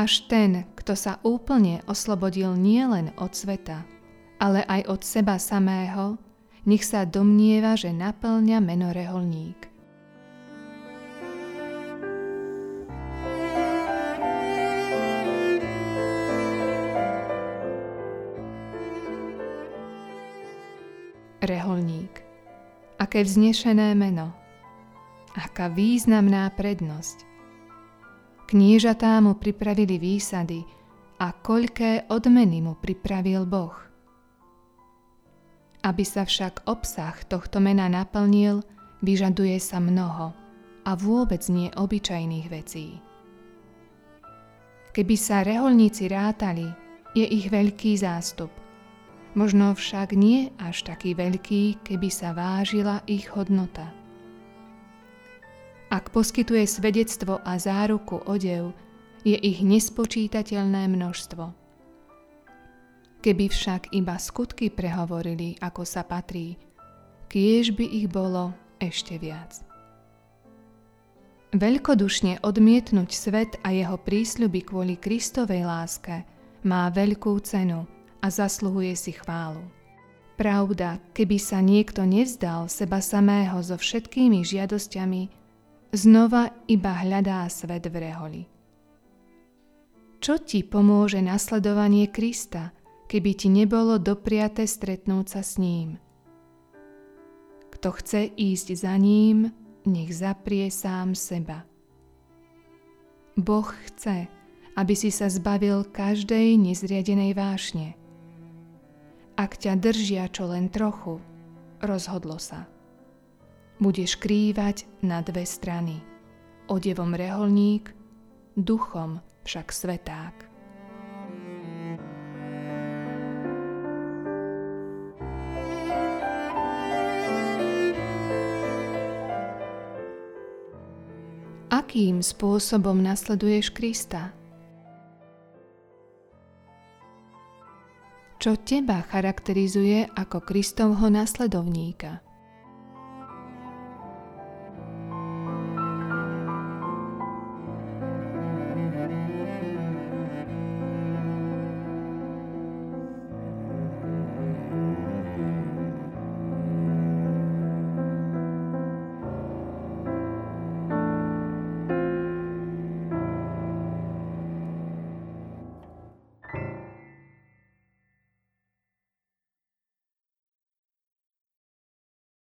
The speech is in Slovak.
Až ten, kto sa úplne oslobodil nielen od sveta, ale aj od seba samého, nech sa domnieva, že naplňa meno reholník. Reholník. Aké vznešené meno. Aká významná prednosť. Kniežatá mu pripravili výsady a koľké odmeny mu pripravil Boh. Aby sa však obsah tohto mena naplnil, vyžaduje sa mnoho a vôbec nie obyčajných vecí. Keby sa reholníci rátali, je ich veľký zástup – možno však nie až taký veľký, keby sa vážila ich hodnota. Ak poskytuje svedectvo a záruku odev, je ich nespočítateľné množstvo. Keby však iba skutky prehovorili, ako sa patrí, kiež by ich bolo ešte viac. Veľkodušne odmietnúť svet a jeho prísľuby kvôli Kristovej láske má veľkú cenu – a zasluhuje si chválu. Pravda, keby sa niekto nevzdal seba samého so všetkými žiadosťami, znova iba hľadá svet v reholi. Čo ti pomôže nasledovanie Krista, keby ti nebolo dopriate stretnúť sa s ním? Kto chce ísť za ním, nech zaprie sám seba. Boh chce, aby si sa zbavil každej nezriadenej vášne – ak ťa držia čo len trochu, rozhodlo sa. Budeš krývať na dve strany. Odevom reholník, duchom však sveták. Akým spôsobom nasleduješ Krista? čo teba charakterizuje ako Kristovho nasledovníka.